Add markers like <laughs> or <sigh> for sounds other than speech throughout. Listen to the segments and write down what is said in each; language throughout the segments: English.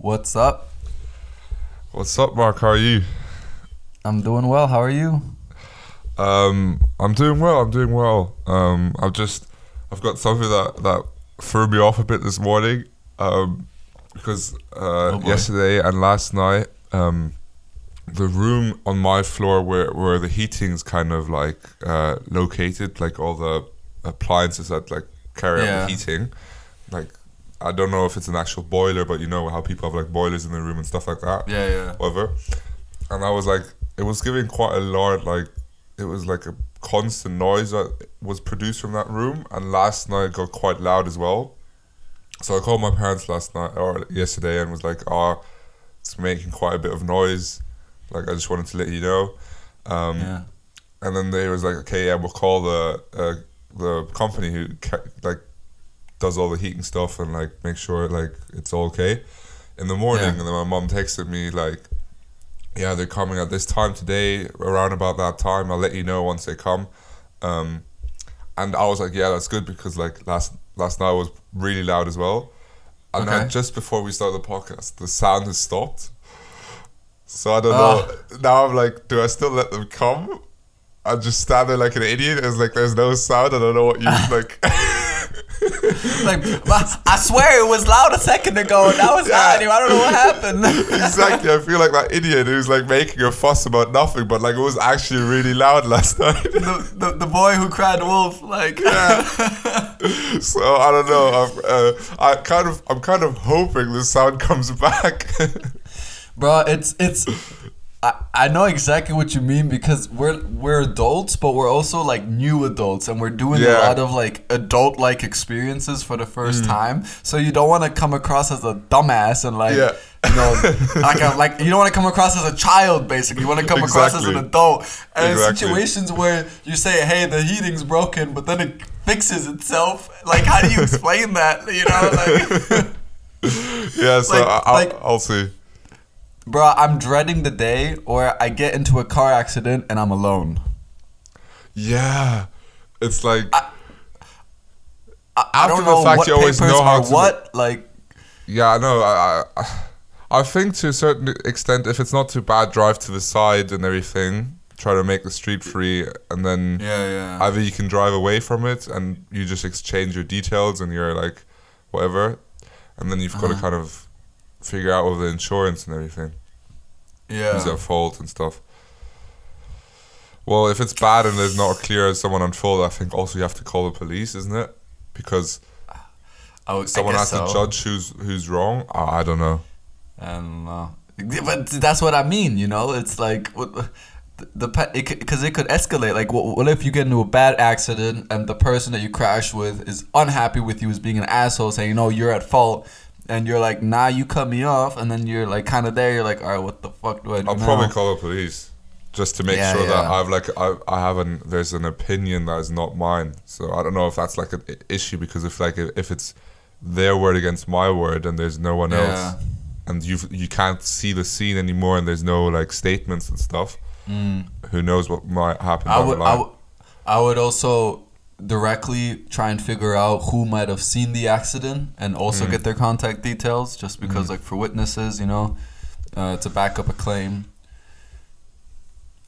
What's up? What's up, Mark? How are you? I'm doing well. How are you? Um, I'm doing well. I'm doing well. Um, I've just, I've got something that that threw me off a bit this morning. Um, because uh, Oh, yesterday and last night, um, the room on my floor where where the heating's kind of like uh, located, like all the appliances that like carry out Yeah. the heating, like. I don't know if it's an actual boiler, but you know how people have like boilers in their room and stuff like that. Yeah, yeah. whatever. And I was like, it was giving quite a lot, like, it was like a constant noise that was produced from that room. And last night it got quite loud as well. So I called my parents last night or yesterday and was like, oh, it's making quite a bit of noise. Like, I just wanted to let you know. Um, Yeah. and then they was like, okay, yeah, we'll call the uh, the company who ca- like does all the heating stuff and like make sure like it's all okay in the morning. Yeah. And then my mom texted me like, yeah, they're coming at this time today, around about that time. I'll let you know once they come. Um, and I was like, yeah, that's good because like last last night was really loud as well. And Okay. then just before we started the podcast, the sound has stopped. So I don't Ah. know. Now I'm like, do I still let them come? I just stand there like an idiot. It's like there's no sound. I don't know what you <laughs> like. <laughs> <laughs> Like, I swear it was loud a second ago, and now it's not Yeah. anymore. I don't know what happened. <laughs> exactly. I feel like that idiot who's like making a fuss about nothing, but like it was actually really loud last <laughs> night. the, the, the boy who cried wolf, like, so I don't know. I'm, uh, I kind of, I'm kind of hoping the sound comes back. bro, it's it's. I, I know exactly what you mean because we're we're adults, but we're also like new adults, and we're doing a lot of like adult like experiences for the first mm. time. So you don't want to come across as a dumbass and like Yeah. you know <laughs> like a, like you don't want to come across as a child. Basically, you want to come across as an adult. And Exactly. situations where you say, "Hey, the heating's broken," but then it fixes itself. Like, how do you explain that? You know, like. <laughs> yeah. So Like- I, I'll, like- I'll see. Bro, I'm dreading the day where I get into a car accident and I'm alone. Yeah. It's like I, I After don't the know fact what you always papers know how to- what. Like, Yeah, I know. I, I, I think to a certain extent, if it's not too bad, drive to the side and everything. Try to make the street free, and then yeah, yeah, either you can drive away from it and you just exchange your details and you're like, whatever, and then you've got to Uh-huh. kind of figure out with the insurance and everything who's yeah. at fault and stuff. Well, if it's bad and there's not clear as someone on fault, I think also you have to call the police, isn't it? Because oh, I would, someone has guess to judge who's who's wrong. I I don't know. I don't know. But that's what I mean, you know? It's like, the because it, could escalate. Like, what, what if you get into a bad accident and the person that you crashed with is unhappy with you, as being an asshole, saying, no, you're at fault. And you're like, nah, you cut me off. And then you're like, kind of there. You're like, all right, what the fuck do I do I'll now? probably call the police just to make Yeah, sure that. I've like I, I have an there's an opinion that is not mine. So I don't know if that's like an issue because if like if it's their word against my word and there's no one Yeah. else and you you can't see the scene anymore and there's no like statements and stuff. Who knows what might happen Mm. I would, I would, I would also directly try and figure out who might have seen the accident and also Mm. get their contact details, just because, like, for witnesses, you know, uh, to back up a claim.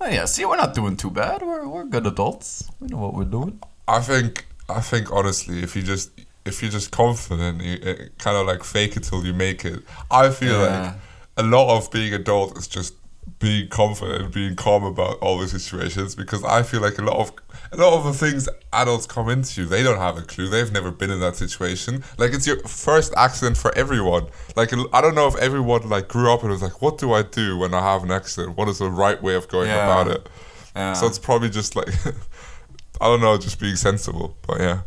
Oh yeah, see, we're not doing too bad. We're we're good adults. We know what we're doing. I think I think honestly, if you just if you're just confident, you kind of like fake it till you make it. I feel Yeah. like a lot of being adult is just being confident, being calm about all the situations. Because I feel like a lot of a lot of the things adults come into, they don't have a clue. They've never been in that situation. Like it's your first accident for everyone. Like I don't know if everyone like grew up and was like, what do I do when I have an accident? What is the right way of going Yeah. about it? Yeah. So it's probably just like <laughs> I don't know, just being sensible. But yeah.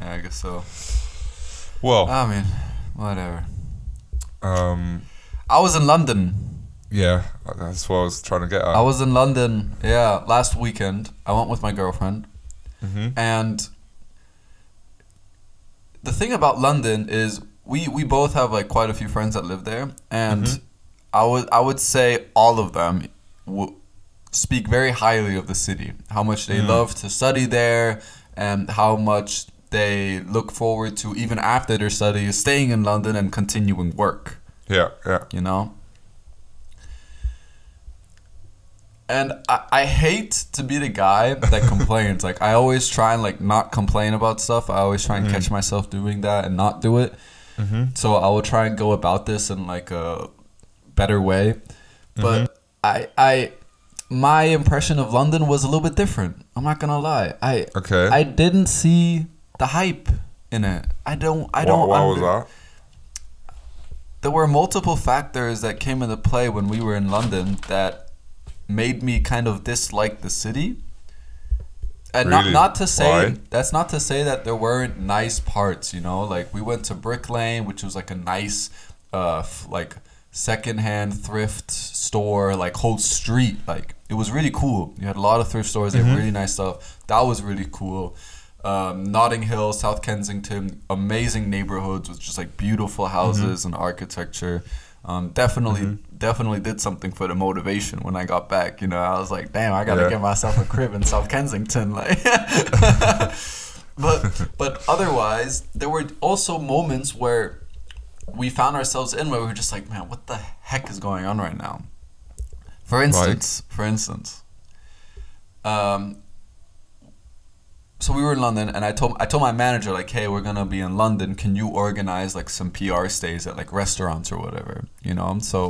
yeah, I guess so. Well, I mean, whatever. um, I was in London. Yeah, that's what I was trying to get at. I was in London, yeah, last weekend. I went with my girlfriend. Mhm. And the thing about London is we we both have like quite a few friends that live there and I would I would say all of them w- speak very highly of the city. How much they love to study there and how much they look forward to even after their studies staying in London and continuing work. Yeah, yeah. you know. And I, I hate to be the guy that complains. like I always try and like not complain about stuff. I always try and catch mm-hmm. myself doing that and not do it. Mm-hmm. So I will try and go about this in like a better way. But mm-hmm. I I my impression of London was a little bit different. I'm not gonna lie. I Okay. I didn't see the hype in it. I don't I don't What, what was that? there were multiple factors that came into play when we were in London that made me kind of dislike the city. And not Really? not to say Why? that's not to say that there weren't nice parts, you know. Like we went to Brick Lane, which was like a nice, uh, f- like secondhand thrift store, like whole street. Like it was really cool. You had a lot of thrift stores. They Mm-hmm. had really nice stuff. That was really cool. Um, Notting Hill, South Kensington, amazing neighborhoods with just like beautiful houses and architecture. Um, definitely, definitely did something for the motivation when I got back. You know, I was like, damn, I gotta Yeah. get myself a crib in South Kensington. <laughs> Like, <laughs> but but otherwise, there were also moments where we found ourselves in where we were just like, man, what the heck is going on right now? For instance, for instance, um, so we were in London, and I told I told my manager like, hey, we're gonna be in London. Can you organize like some PR stays at like restaurants or whatever? You know. So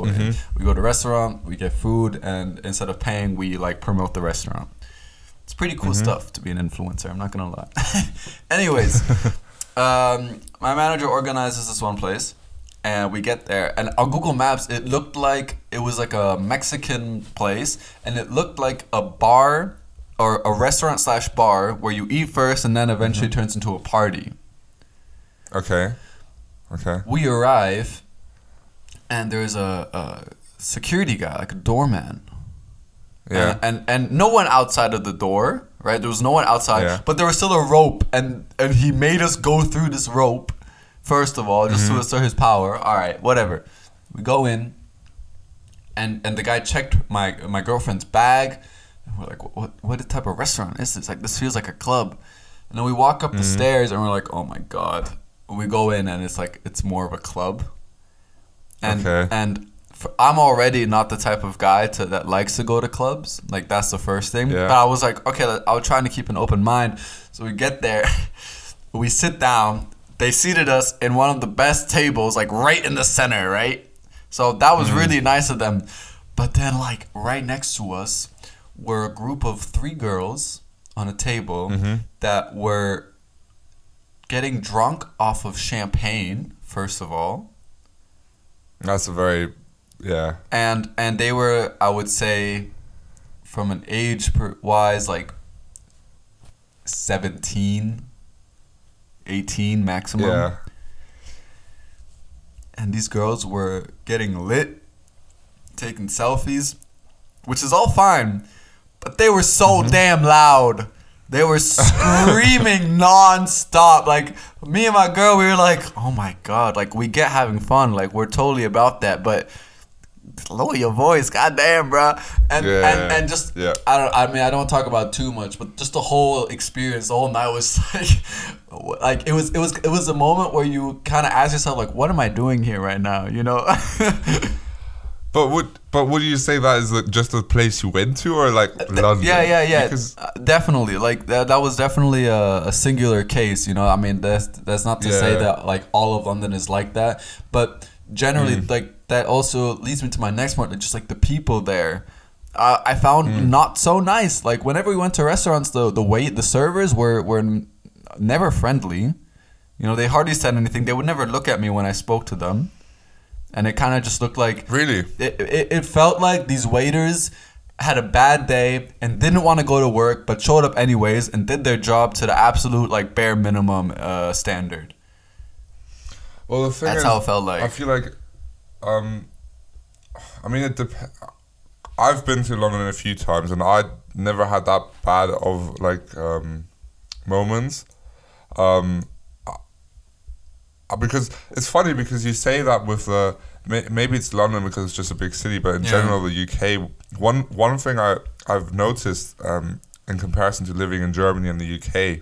we go to restaurant, we get food, and instead of paying, we like promote the restaurant. It's pretty cool stuff to be an influencer. I'm not gonna lie. <laughs> Anyways, <laughs> um, my manager organizes this one place, and we get there, and on Google Maps, it looked like it was like a Mexican place, and it looked like a bar or a restaurant slash bar where you eat first, and then eventually mm-hmm. turns into a party. Okay. Okay. We arrive, and there's a, a security guy, like a doorman. Yeah. And, and and no one outside of the door, right? There was no one outside, Yeah. but there was still a rope, and and he made us go through this rope. First of all, just to mm-hmm. assert his power. All right, whatever. We go in, and and the guy checked my my girlfriend's bag. And we're like, what what type of restaurant is this? Like this feels like a club. And then we walk up the mm-hmm. stairs, and we're like, oh my god. We go in, and it's like it's more of a club. And Okay. and f I'm already not the type of guy to that likes to go to clubs. Like that's the first thing. Yeah. But I was like, okay, I was trying to keep an open mind. So we get there, <laughs> we sit down. They seated us in one of the best tables, like right in the center, right? So that was mm-hmm. really nice of them. But then, like right next to us, were a group of three girls on a table mm-hmm. that were getting drunk off of champagne. First of all, That's a very, yeah. and and they were i would say from an age per, wise like 17 18 maximum Yeah. and these girls were getting lit taking selfies which is all fine but they were so Mm-hmm. damn loud. They were <laughs> screaming non-stop. Like me and my girl we were like oh my god. Like we get having fun. Like we're totally about that. But lower your voice. Goddamn bro and Yeah, and, and just yeah. i don't i mean i don't talk about too much but just the whole experience the whole night was <laughs> like like it was it was it was a moment where you kind of ask yourself like what am i doing here right now? You know <laughs> But would but would you say that is just a place you went to or like London? Yeah, yeah, yeah. Because Uh, definitely. Like that, that was definitely a, a singular case. You know, I mean, that's that's not to say that like all of London is like that, but generally, Mm. like that also leads me to my next point. Just like the people there, uh, I found Mm. not so nice. Like whenever we went to restaurants, the the wait, the servers were were never friendly. You know, they hardly said anything. They would never look at me when I spoke to them, and it kind of just looked like really, it, it, it felt like these waiters had a bad day and didn't want to go to work but showed up anyways and did their job to the absolute like bare minimum uh, standard well the thing That's is, how it felt like. I feel like, um, I mean it dep- I've been to London a few times and I never had that bad of like um, moments. Um, because it's funny because you say that with uh, may- maybe it's London because it's just a big city, but in Yeah. general the UK. One one thing I I've noticed um, in comparison to living in Germany and the UK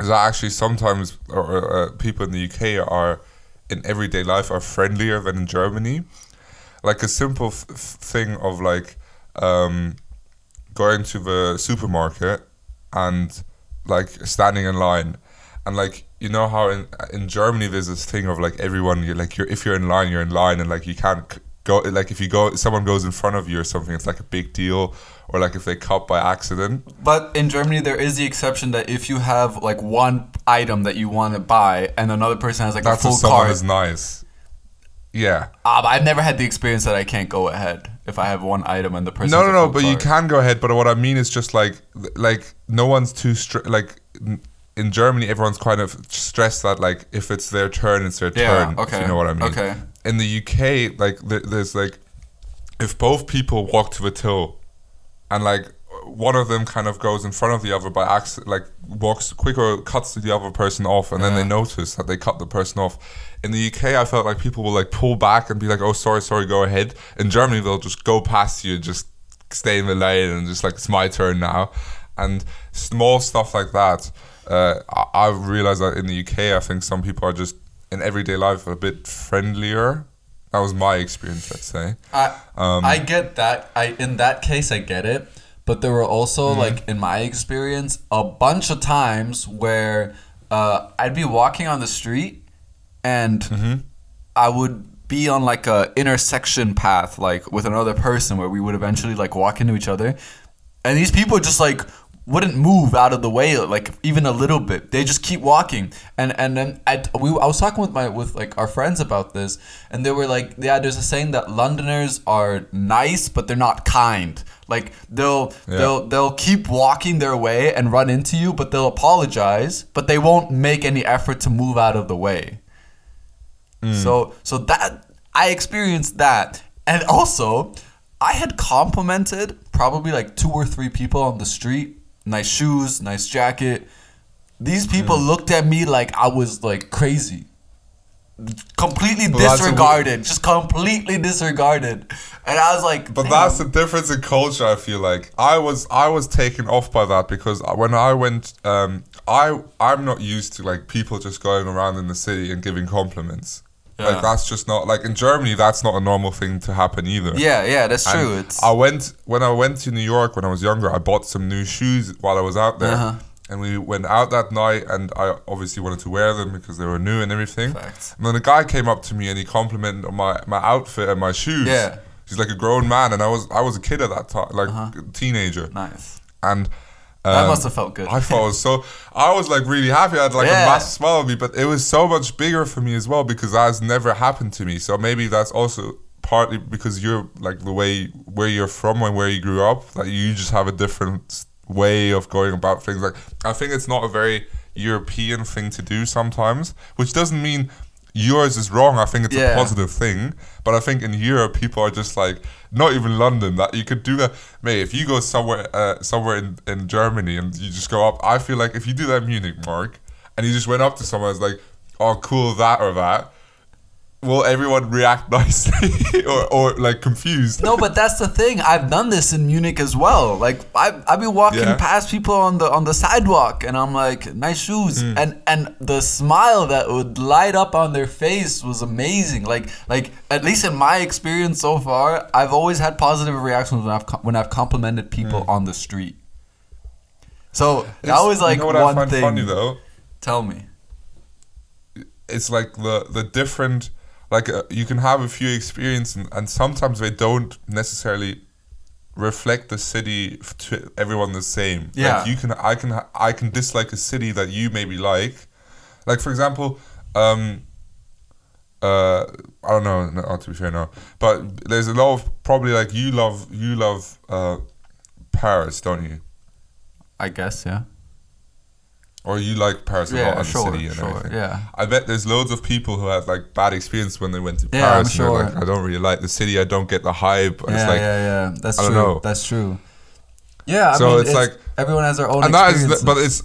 is that actually sometimes or, uh, people in the UK are in everyday life are friendlier than in Germany. Like a simple f- thing of like um, going to the supermarket and like standing in line and like you know how in in Germany there's this thing of like everyone you're like you're if you're in line you're in line and like you can't go like if you go someone goes in front of you or something it's like a big deal. Or like if they cut by accident. But in Germany, there is the exception that if you have like one item that you want to buy and another person has like that's a full someone cart, is nice. Yeah. Ah, but I've never had the experience that I can't go ahead if I have one item and the person. no no no but you can go ahead but what I mean is just like like no one's too strict like n- in Germany everyone's kind of stressed that like if it's their turn it's their Yeah, turn if okay, you know what I mean okay. in the UK like there, there's like if both people walk to the till and like one of them kind of goes in front of the other by accident, like walks quicker, cuts the other person off, and then they notice that they cut the person off. In the UK, I felt like people will like pull back and be like, "Oh, sorry, sorry, go ahead." In Germany, they'll just go past you, just stay in the lane, and just like it's my turn now. And small stuff like that, uh, I, I realized that in the UK, I think some people are just in everyday life a bit friendlier. That was my experience, let's say. I Um, I get that. I in that case I get it, but there were also Mm-hmm. like in my experience a bunch of times where uh, I'd be walking on the street and Mm-hmm. I would be on like a intersection path like with another person where we would eventually like walk into each other, and these people just like wouldn't move out of the way like even a little bit. They just keep walking. And and then I, we, I was talking with my with like our friends about this and they were like yeah there's a saying that londoners are nice but they're not kind. Like they'll Yeah. they'll they'll keep walking their way and run into you but they'll apologize but they won't make any effort to move out of the way. Hmm. So so that I experienced that, and also I had complimented probably like two or three people on the street. Nice shoes, nice jacket. These people looked at me like I was like crazy. Completely Well, that's a w- disregarded, just completely disregarded, and I was like, But "Damn." that's the difference in culture. I feel like I was I was taken off by that because when I went, um, I I'm not used to like people just going around in the city and giving compliments. Yeah. Like that's just not like in Germany. That's not a normal thing to happen either. yeah, yeah, that's And true. It's I went when I went to New York when I was younger. I bought some new shoes while I was out there, Uh-huh. and we went out that night. And I obviously wanted to wear them because they were new and everything. Facts. And then a guy came up to me and he complimented on my my outfit and my shoes. Yeah. he's like a grown man, and I was I was a kid at that time, like a teenager, nice. and. That um, must have felt good. I thought it was so. I was like really happy. I had like Yeah. a massive smile on me, but it was so much bigger for me as well because that's never happened to me. So maybe that's also partly because you're like the way where you're from and where you grew up. That you just have a different way of going about things. Like I think it's not a very European thing to do sometimes, which doesn't mean yours is wrong. I think it's Yeah. a positive thing, but I think in Europe people are just like not even London that you could do that. Mate, if you go somewhere uh, somewhere in, in Germany and you just go up, I feel like if you do that in Munich, Mark, and you just went up to someone and was like, "Oh, cool, that or that," will everyone react <laughs> nicely or, or like confused? No, but that's the thing. I've done this in Munich as well. Like I I've been walking Yeah. past people on the on the sidewalk, and I'm like, nice shoes, Hmm. and and the smile that would light up on their face was amazing. Like like at least in my experience so far, I've always had positive reactions when I've when I've complimented people on the street. So that Hmm. Was like you know what one I find thing. funny though. Tell me. it's like the the different like uh, you can have a few experience and, and sometimes they don't necessarily reflect the city to everyone the same Yeah. like you can i can i can dislike a city that you maybe like like for example um uh i don't know no, to be fair no but there's a lot of probably like you love you love uh paris don't you I guess yeah. Or you like paris a lot and sure, the city and sure, everything yeah. I bet there's loads of people who had like bad experience when they went to Yeah, I'm Paris. and sure. like, I don't really like the city. I don't get the hype. And Yeah, it's like, yeah, yeah. That's I true. know. That's true. Yeah, I So mean, it's like- everyone has their own and that is, but it's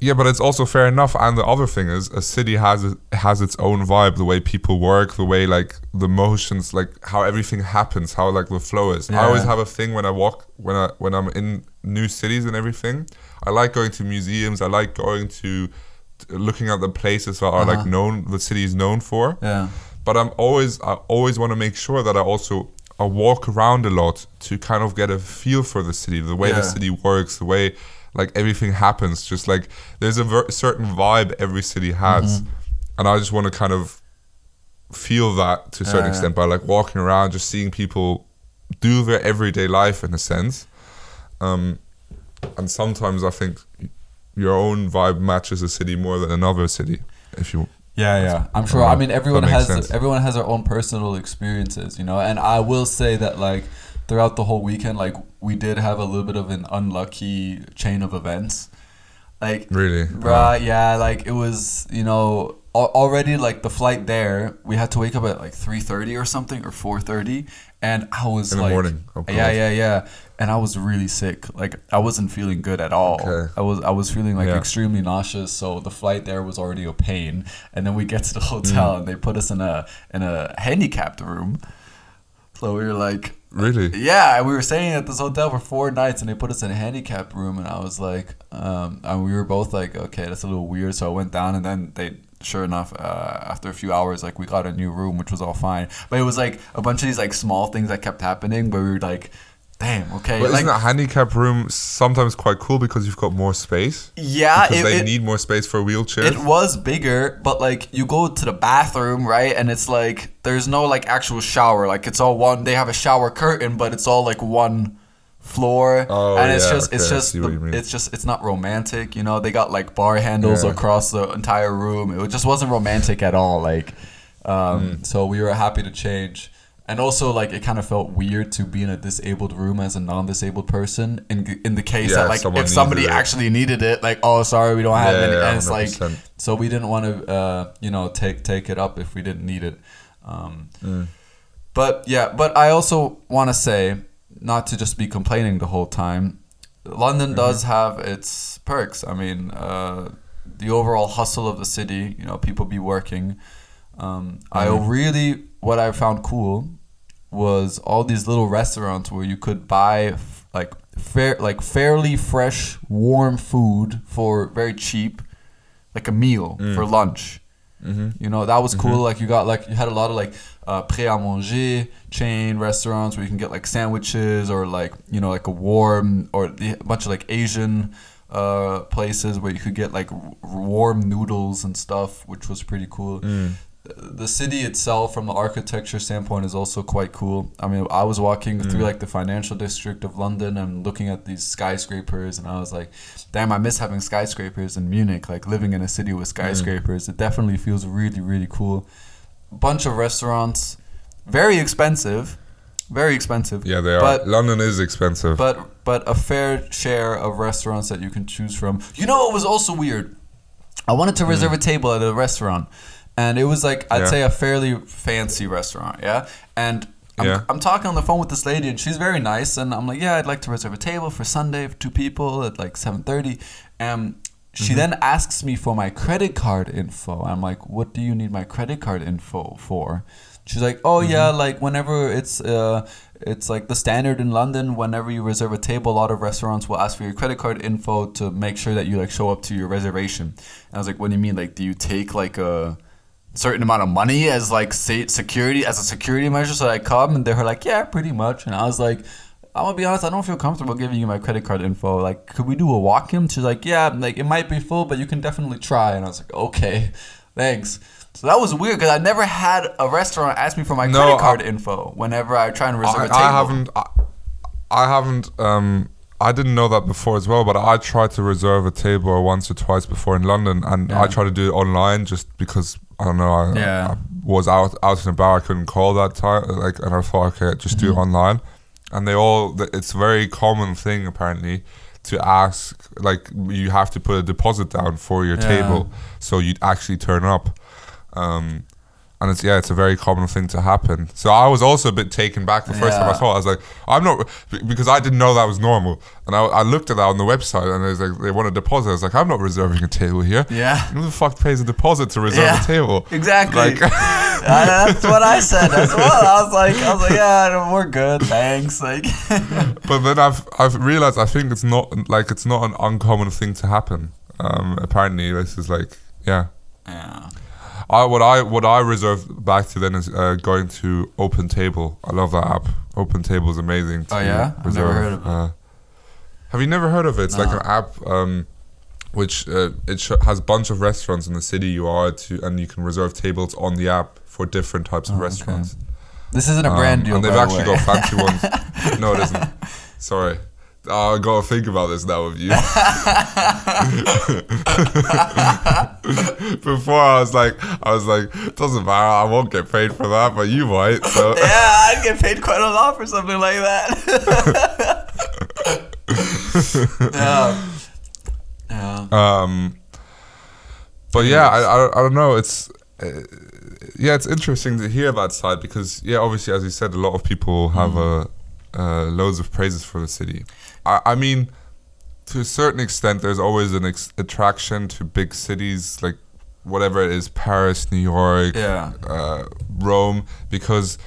yeah, but it's also fair enough. And the other thing is, a city has a, has its own vibe. The way people work, the way like the motions, like how everything happens, how like the flow is. I always have a thing when I walk when I when I'm in new cities and everything. I like going to museums. I like going to looking at the places that are like Uh-huh. known, the city is known for. Yeah. But I'm always, I always want to make sure that I also I walk around a lot to kind of get a feel for the city, the way the city works, the way like everything happens. Just like there's a ver- certain vibe every city has, Mm-hmm. and I just want to kind of feel that to a certain Yeah. extent by like walking around, just seeing people do their everyday life in a sense. Um, and sometimes I think your own vibe matches a city more than another city. If you Yeah, yeah. I'm sure. I mean, everyone has sense. everyone has their own personal experiences, you know. And I will say that like throughout the whole weekend, like we did have a little bit of an unlucky chain of events. Like really, Right, yeah, like it was, you know, already like the flight there, we had to wake up at like 3:30 or something or 4:30 and I was In the like morning, Yeah, yeah, yeah. And I was really sick. Like I wasn't feeling good at all. Okay. I was I was feeling like Yeah. extremely nauseous, so the flight there was already a pain. And then we get to the <laughs> hotel Mm. and they put us in a in a handicapped room. So we were like really. yeah, we were staying at this hotel for four nights, and they put us in a handicap room, and I was like, um, and we were both like, okay, that's a little weird. So I went down, and then they, sure enough, uh, after a few hours, like we got a new room, which was all fine. But it was like a bunch of these like small things that kept happening, but we were like, damn, okay, But like isn't a handicap room sometimes quite cool because you've got more space? yeah, Because it, they it, need more space for wheelchairs. It was bigger, but like you go to the bathroom, right? And it's like there's no like actual shower. Like it's all one. They have a shower curtain, but it's all like one floor. Oh, and it's yeah, just it's okay, I just the- it's just it's not romantic. You know, they got like bar handles Yeah. across the entire room. It just wasn't romantic at all. Like, um, Hmm. so we were happy to change. And also, like, it kind of felt weird to be in a disabled room as a non-disabled person. In in the case Yeah, that, like, if somebody it. actually needed it, like, oh, sorry, we don't have Yeah, any. yeah, and it's like, 100%. so we didn't want to, uh, you know, take take it up if we didn't need it. Um, Mm. But yeah, but I also want to say, not to just be complaining the whole time. London Mm-hmm. does have its perks. I mean, uh, the overall hustle of the city. You know, people be working. Um, I Mm-hmm. really what I found cool was all these little restaurants where you could buy f- like fair like fairly fresh warm food for very cheap like a meal Mm. for lunch Mm-hmm. you know that was cool like you got like you had a lot of like uh, prêt à manger chain restaurants where you can get like sandwiches or like you know like a warm or a bunch of like asian uh, places where you could get like warm noodles and stuff which was pretty cool Mm. The city itself from the architecture standpoint is also quite cool. I mean i was walking through mm. like the financial district of london and looking at these skyscrapers and i was like damn i miss having skyscrapers in munich like living in a city with mm. skyscrapers. It definitely feels really really cool. Bunch of restaurants. Very expensive. Very expensive. Yeah, they are. but London is expensive. but but a fair share of restaurants that you can choose from. You know, it was also weird. I wanted to reserve mm. a table at a restaurant, and it was like I'd. Yeah. say a fairly fancy restaurant, yeah. And I'm, Yeah. I'm talking on the phone with this lady, and she's very nice, and I'm like, yeah, I'd like to reserve a table for Sunday for two people at like seven thirty. And she Mm-hmm. then asks me for my credit card info. I'm like, what do you need my credit card info for? She's like, oh yeah, Mm-hmm. like whenever it's uh, it's like the standard in London. Whenever you reserve a table, a lot of restaurants will ask for your credit card info to make sure that you like show up to your reservation. And I was like, what do you mean? Like, do you take like a certain amount of money as like say, security as a security measure so I come? And they were like, yeah, pretty much. And I was like. I'm gonna be honest. I don't feel comfortable giving you my credit card info. Like, could we do a walk-in? She's like, yeah, like it might be full, but you can definitely try. And I was like, okay, thanks. So that was weird because I never had a restaurant ask me for my No, credit I- card info whenever I try and reserve I, a table. I haven't. I, I haven't. Um, I didn't know that before as well. But I tried to reserve a table once or twice before in London, and Yeah. I tried to do it online just because I don't know. I, Yeah. I was out out and about. I couldn't call that time. Like, and I thought, okay, just Mm-hmm. do it online. And they all. It's a very common thing apparently to ask. Like, you have to put a deposit down for your Yeah. table, so you'd actually turn up. Um, and it's yeah, it's a very common thing to happen. So I was also a bit taken back the first time I saw it. I was like, I'm not because I didn't know that was normal, and I, I looked at that on the website, and it was like they want a deposit. I was like, I'm not reserving a table here. Yeah. Who the fuck pays a deposit to reserve Yeah. a table? <laughs> Exactly. Like, that's what I said as well. I was like, I was like, yeah, we're good, thanks. Like, <laughs> but then I've I've realized I think it's not like it's not an uncommon thing to happen. Um, apparently, this is like yeah. Yeah. I what I what I reserve back to then is uh, going to Open Table. I love that app. Open Table is amazing. Oh, to yeah? I've never heard of it. Uh, have you never heard of it? It's like an app um, which uh, it sh- has a bunch of restaurants in the city you are to, and you can reserve tables on the app for different types of Oh, okay. restaurants. This isn't a brand Um, deal. and they've the actually got fancy ones. <laughs> No, it isn't. Sorry. I gotta think about this now with you. <laughs> Before I was like, I was like, doesn't matter. I won't get paid for that, but you might. So yeah, I'd get paid quite a lot for something like that. <laughs> yeah. Yeah. Um, but yeah, I, I, I don't know. It's uh, yeah, it's interesting to hear that side because yeah, obviously, as you said, a lot of people have Mm. uh, uh, loads of praises for the city. I, I mean, to a certain extent, there's always an ex- attraction to big cities like whatever it is, Paris, New York, Yeah. uh, Rome, because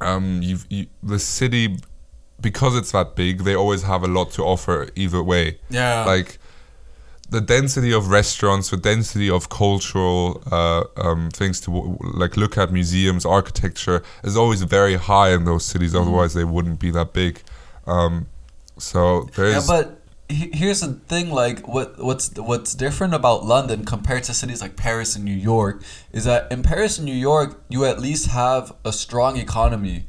um, you've, you the city because it's that big, they always have a lot to offer either way Yeah. like the density of restaurants, the density of cultural uh, um, things to w- like look at museums, architecture is always very high in those cities. Mm-hmm. Otherwise, they wouldn't be that big. Um, so Yeah, but he- here's the thing: like, what what's what's different about London compared to cities like Paris and New York is that in Paris and New York, you at least have a strong economy.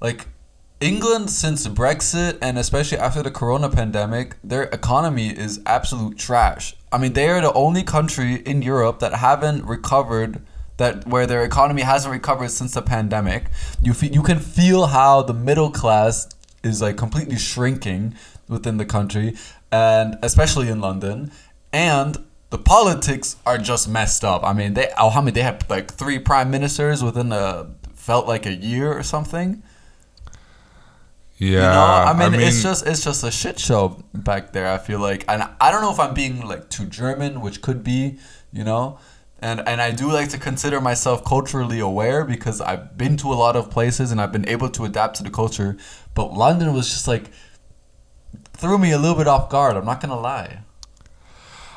Like England, since Brexit and especially after the Corona pandemic, their economy is absolute trash. I mean, they are the only country in Europe that haven't recovered. That where their economy hasn't recovered since the pandemic. You fe- you can feel how the middle class is like completely shrinking within the country, and especially in London, and the politics are just messed up. I mean, they many they had like three prime ministers within a felt like a year or something. Yeah. You know, I mean, it's just it's just a shit show back there. I feel like, and I don't know if I'm being like too German, which could be, you know, and and I do like to consider myself culturally aware because I've been to a lot of places and I've been able to adapt to the culture. But London was just like threw me a little bit off guard. I'm not gonna lie.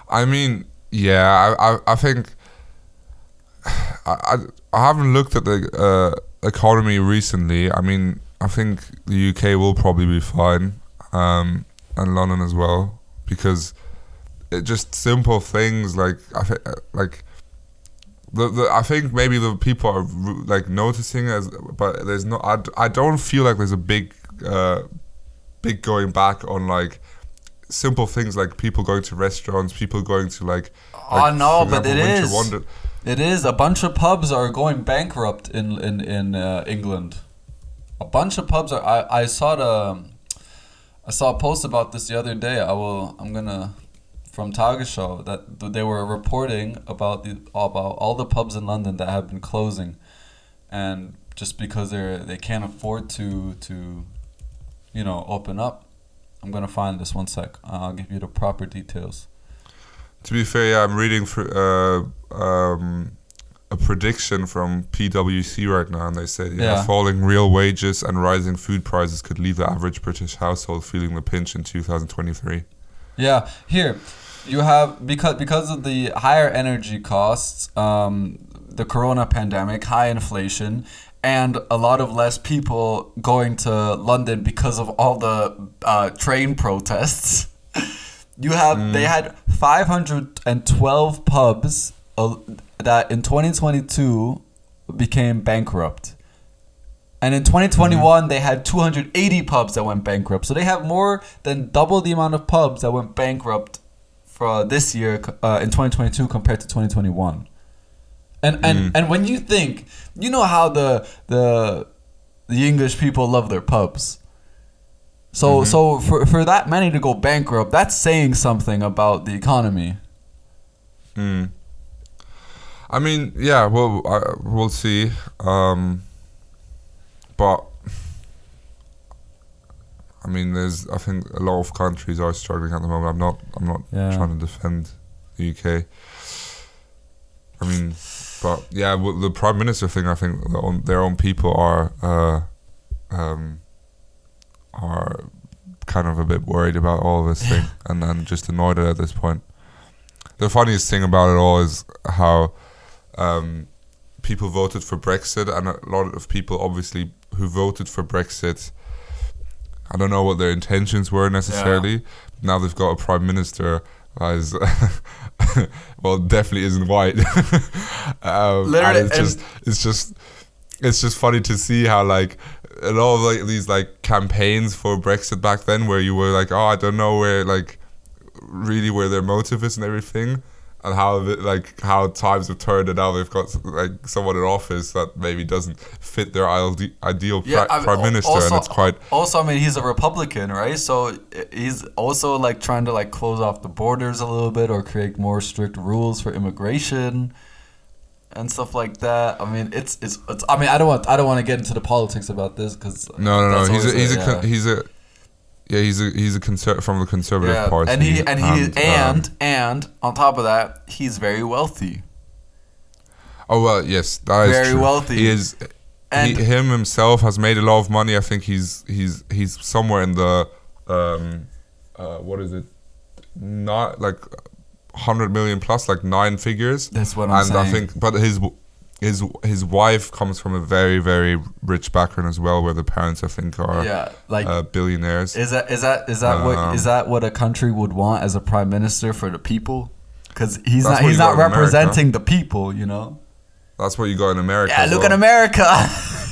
I mean, yeah. I I, I think <sighs> I, I I haven't looked at the uh, economy recently. I mean, I think the UK will probably be fine, um, and London as well, because it just simple things like I thi- uh, like. The, the, I think maybe the people are like noticing as, but there's no. I don't feel like there's a big, uh, big going back on like simple things like people going to restaurants, people going to like. Oh like, no, for but it is. It is a bunch of pubs are going bankrupt in in in uh, England. A bunch of pubs are. I I saw the. I saw a post about this the other day. I will. I'm gonna. From Tagesschau that they were reporting about the about all the pubs in London that have been closing, and just because they're they can't afford to to, you know, open up. I'm gonna find this one sec. I'll give you the proper details. To be fair, yeah, I'm reading for uh, um, a prediction from PwC right now, and they say yeah, Yeah. falling real wages and rising food prices could leave the average British household feeling the pinch in 2023. Yeah, here you have because because of the higher energy costs, um, the Corona pandemic, high inflation, and a lot of less people going to London because of all the uh, train protests. <laughs> You have they had five hundred and twelve pubs uh, that in twenty twenty two became bankrupt. And in 2021, they had 280 pubs that went bankrupt. So they have more than double the amount of pubs that went bankrupt for this year uh, in 2022 compared to 2021. And and and when you think, you know how the the the English people love their pubs. So so for for that many to go bankrupt, that's saying something about the economy. Mm. I mean, yeah, well, I, we'll see. Um, but I mean, there's. I think a lot of countries are struggling at the moment. I'm not. I'm not Yeah. trying to defend the UK. I mean, but yeah, well, the prime minister thing. I think their own, their own people are uh, um, are kind of a bit worried about all of this thing, <laughs> and and just annoyed at this point. the funniest thing about it all is how um, people voted for Brexit, and a lot of people obviously who voted for Brexit. I don't know what their intentions were necessarily. Now they've got a prime minister that is, <laughs> well, definitely isn't white. <laughs> um, it's just, it's just, it's just funny to see how like a lot of like these like campaigns for Brexit back then, where you were like, oh, I don't know where like really where their motive is and everything and how the, like how times have turned and now they've got like someone in office that maybe doesn't fit their ide- ideal Yeah, pri- I mean, prime minister also, and it's quite Also, I mean, he's a Republican, right? So he's also like trying to like close off the borders a little bit or create more strict rules for immigration and stuff like that. I mean, it's it's, it's I mean, I don't want I don't want to get into the politics about this because no no no he's a, he's a con- he's a yeah he's a he's a conser- from the conservative yeah, party and he and he um, and and on top of that, he's very wealthy. oh well yes that is Very wealthy. he is And- he, him himself has made a lot of money I think he's he's he's somewhere in the um uh what is it not like 100 million plus like nine figures That's what I'm saying. and I think, but his his his wife comes from a very very rich background as well, where the parents I think are Yeah, like uh, billionaires. Is that is that is that what Um, is that what a country would want as a prime minister for the people? Because he's not he's not representing the people, you know. That's what you got in America. Yeah, look well. at America. <laughs>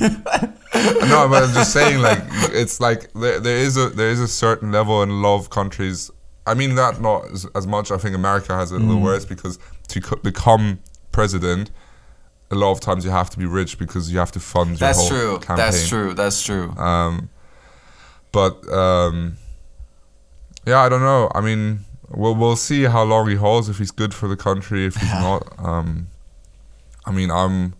no, but I'm just saying, like, it's like there, there is a there is a certain level in a lot of countries. I mean, that not as, as much. I think America has it a little Mm. worse because to co- become president, a lot of times you have to be rich because you have to fund your That's whole true. campaign. That's true. That's true. Um, but um, yeah, I don't know. I mean, we'll we'll see how long he holds. If he's good for the country, if he's not. Um, I mean, I'm,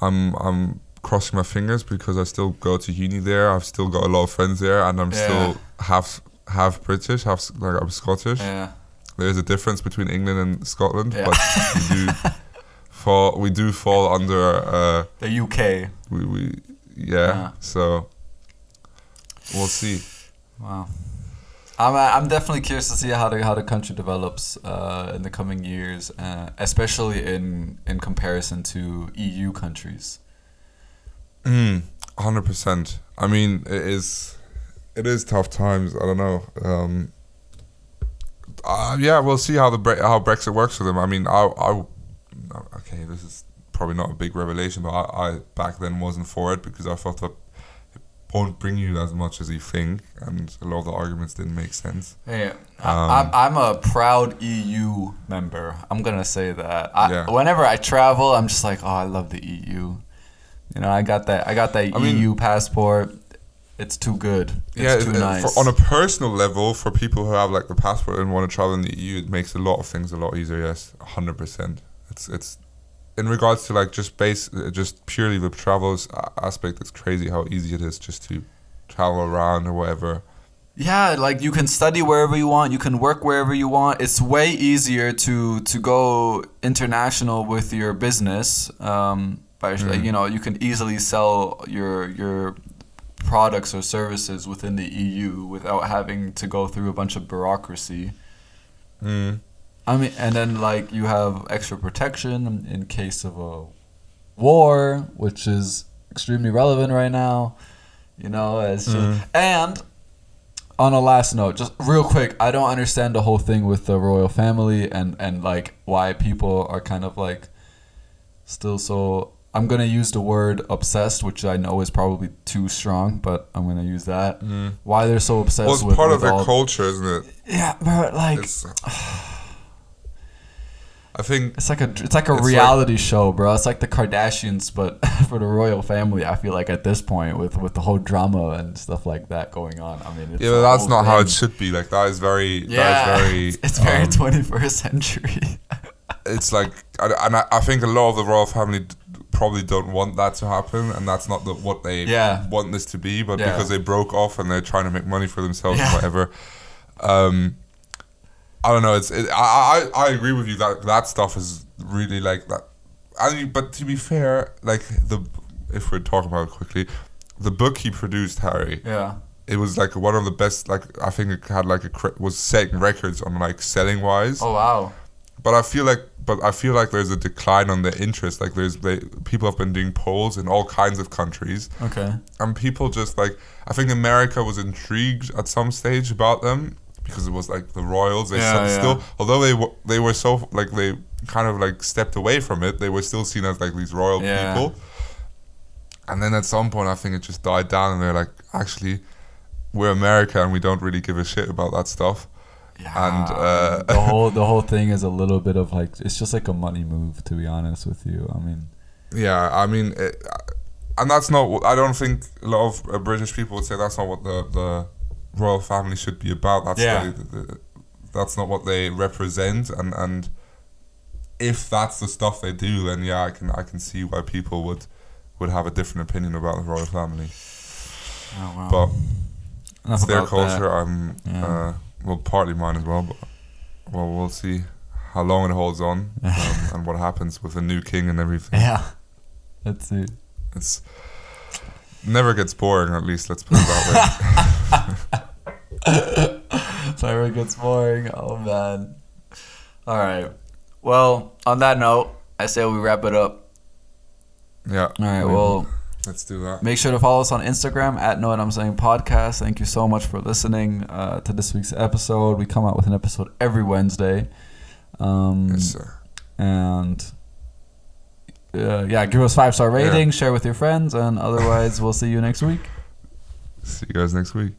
I'm, I'm crossing my fingers because I still go to uni there. I've still got a lot of friends there, and I'm Yeah. still half half British, half like I'm Scottish. Yeah. There is a difference between England and Scotland, Yeah. but we do <laughs> fall we do fall under. Uh, The UK. we, we yeah, Yeah. so we'll see. Wow. I'm, uh, I'm definitely curious to see how the how the country develops uh, in the coming years, uh, especially in in comparison to EU countries. Mm, hundred percent. I mean, it is, it is tough times. I don't know. Um, uh, yeah, we'll see how the Bre- how Brexit works for them. I mean, I, I, okay, this is probably not a big revelation, but I, I back then wasn't for it because I thought that it won't bring you as much as you think, and a lot of the arguments didn't make sense. Yeah, Um, I, I'm I'm a proud EU member. I'm gonna say that. I, Yeah. Whenever I travel, I'm just like, oh, I love the EU. You know, I got that. I got that I mean- EU passport. It's too good. It's yeah, too it- nice. for, on a personal level, for people who have like the passport and want to travel in the EU, it makes a lot of things a lot easier. Yes, hundred percent. It's it's in regards to like just base, uh, just purely the travels aspect. It's crazy how easy it is just to travel around or whatever. Yeah, like you can study wherever you want, you can work wherever you want. It's way easier to to go international with your business. Um, by like, you know, you can easily sell your your products or services within the EU without having to go through a bunch of bureaucracy. Mm. I mean, and then like you have extra protection in case of a war, which is extremely relevant right now. You know, just, Mhm. and on a last note, just real quick, I don't understand the whole thing with the royal family and and like why people are kind of like still so. I'm gonna use the word obsessed, which I know is probably too strong, but I'm gonna use that. Why they're so obsessed Well, it's with part with of their all- culture, isn't it? Yeah, but like. <sighs> <sighs> <sighs> <laughs> I think It's like a it's like a It's reality show, bro. It's like the Kardashians, but <laughs> for the royal family. I feel like at this point, with with the whole drama and stuff like that going on, I mean, it's yeah, that's not how it should be. Like that is very. Yeah, That is <laughs> very. it's, very um, twenty first century. <laughs> it's like, and and I, I think a lot of the royal family probably don't want that to happen, and that's not the, what they Yeah. want this to be. But Yeah. because they broke off and they're trying to make money for themselves, Yeah. or whatever. Um, I don't know. It's. It, I, I I agree with you that that stuff is really like that. I mean, but to be fair, like the if we're talking about it quickly, the book he produced, Harry, yeah, it was like one of the best. Like I think it had like a was setting records on like selling wise. Oh wow. But I feel like, but I feel like there's a decline on the interest. Like there's they, people have been doing polls in all kinds of countries, Okay. and people just like I think America was intrigued at some stage about them because it was like the royals. They Yeah, still, yeah. still although they were they were so like they kind of like stepped away from it. They were still seen as like these royal Yeah. people. And then at some point, I think it just died down, and they're like, actually, we're America, and we don't really give a shit about that stuff. And, uh, <laughs> the whole the whole thing is a little bit of like it's just like a money move to be honest with you. I mean, Yeah, I mean, it, and that's not. I don't think a lot of uh, British people would say that's not what the the royal family should be about. That's Yeah. the, that's not what they represent, and and if that's the stuff they do, then yeah, I can I can see why people would would have a different opinion about the royal family. oh wow. But Enough it's their about that. culture. I'm Yeah. uh, well, partly mine as well. But well, we'll see how long it holds on <laughs> um, and what happens with a new king and everything. Yeah. Let's see. It's never gets boring. At least let's put it that way. <laughs> <laughs> Sorry, it gets boring. Oh man. All right. Well, on that note, I say we wrap it up. yeah. All right. Well, let's do that. make sure to follow us on Instagram at Know What I'm Saying Podcast. Thank you so much for listening uh, to this week's episode. We come out with an episode every Wednesday. Um, Yes, sir. and uh, yeah, give us five star rating, share with your friends, and otherwise, we'll see you next week. See you guys next week.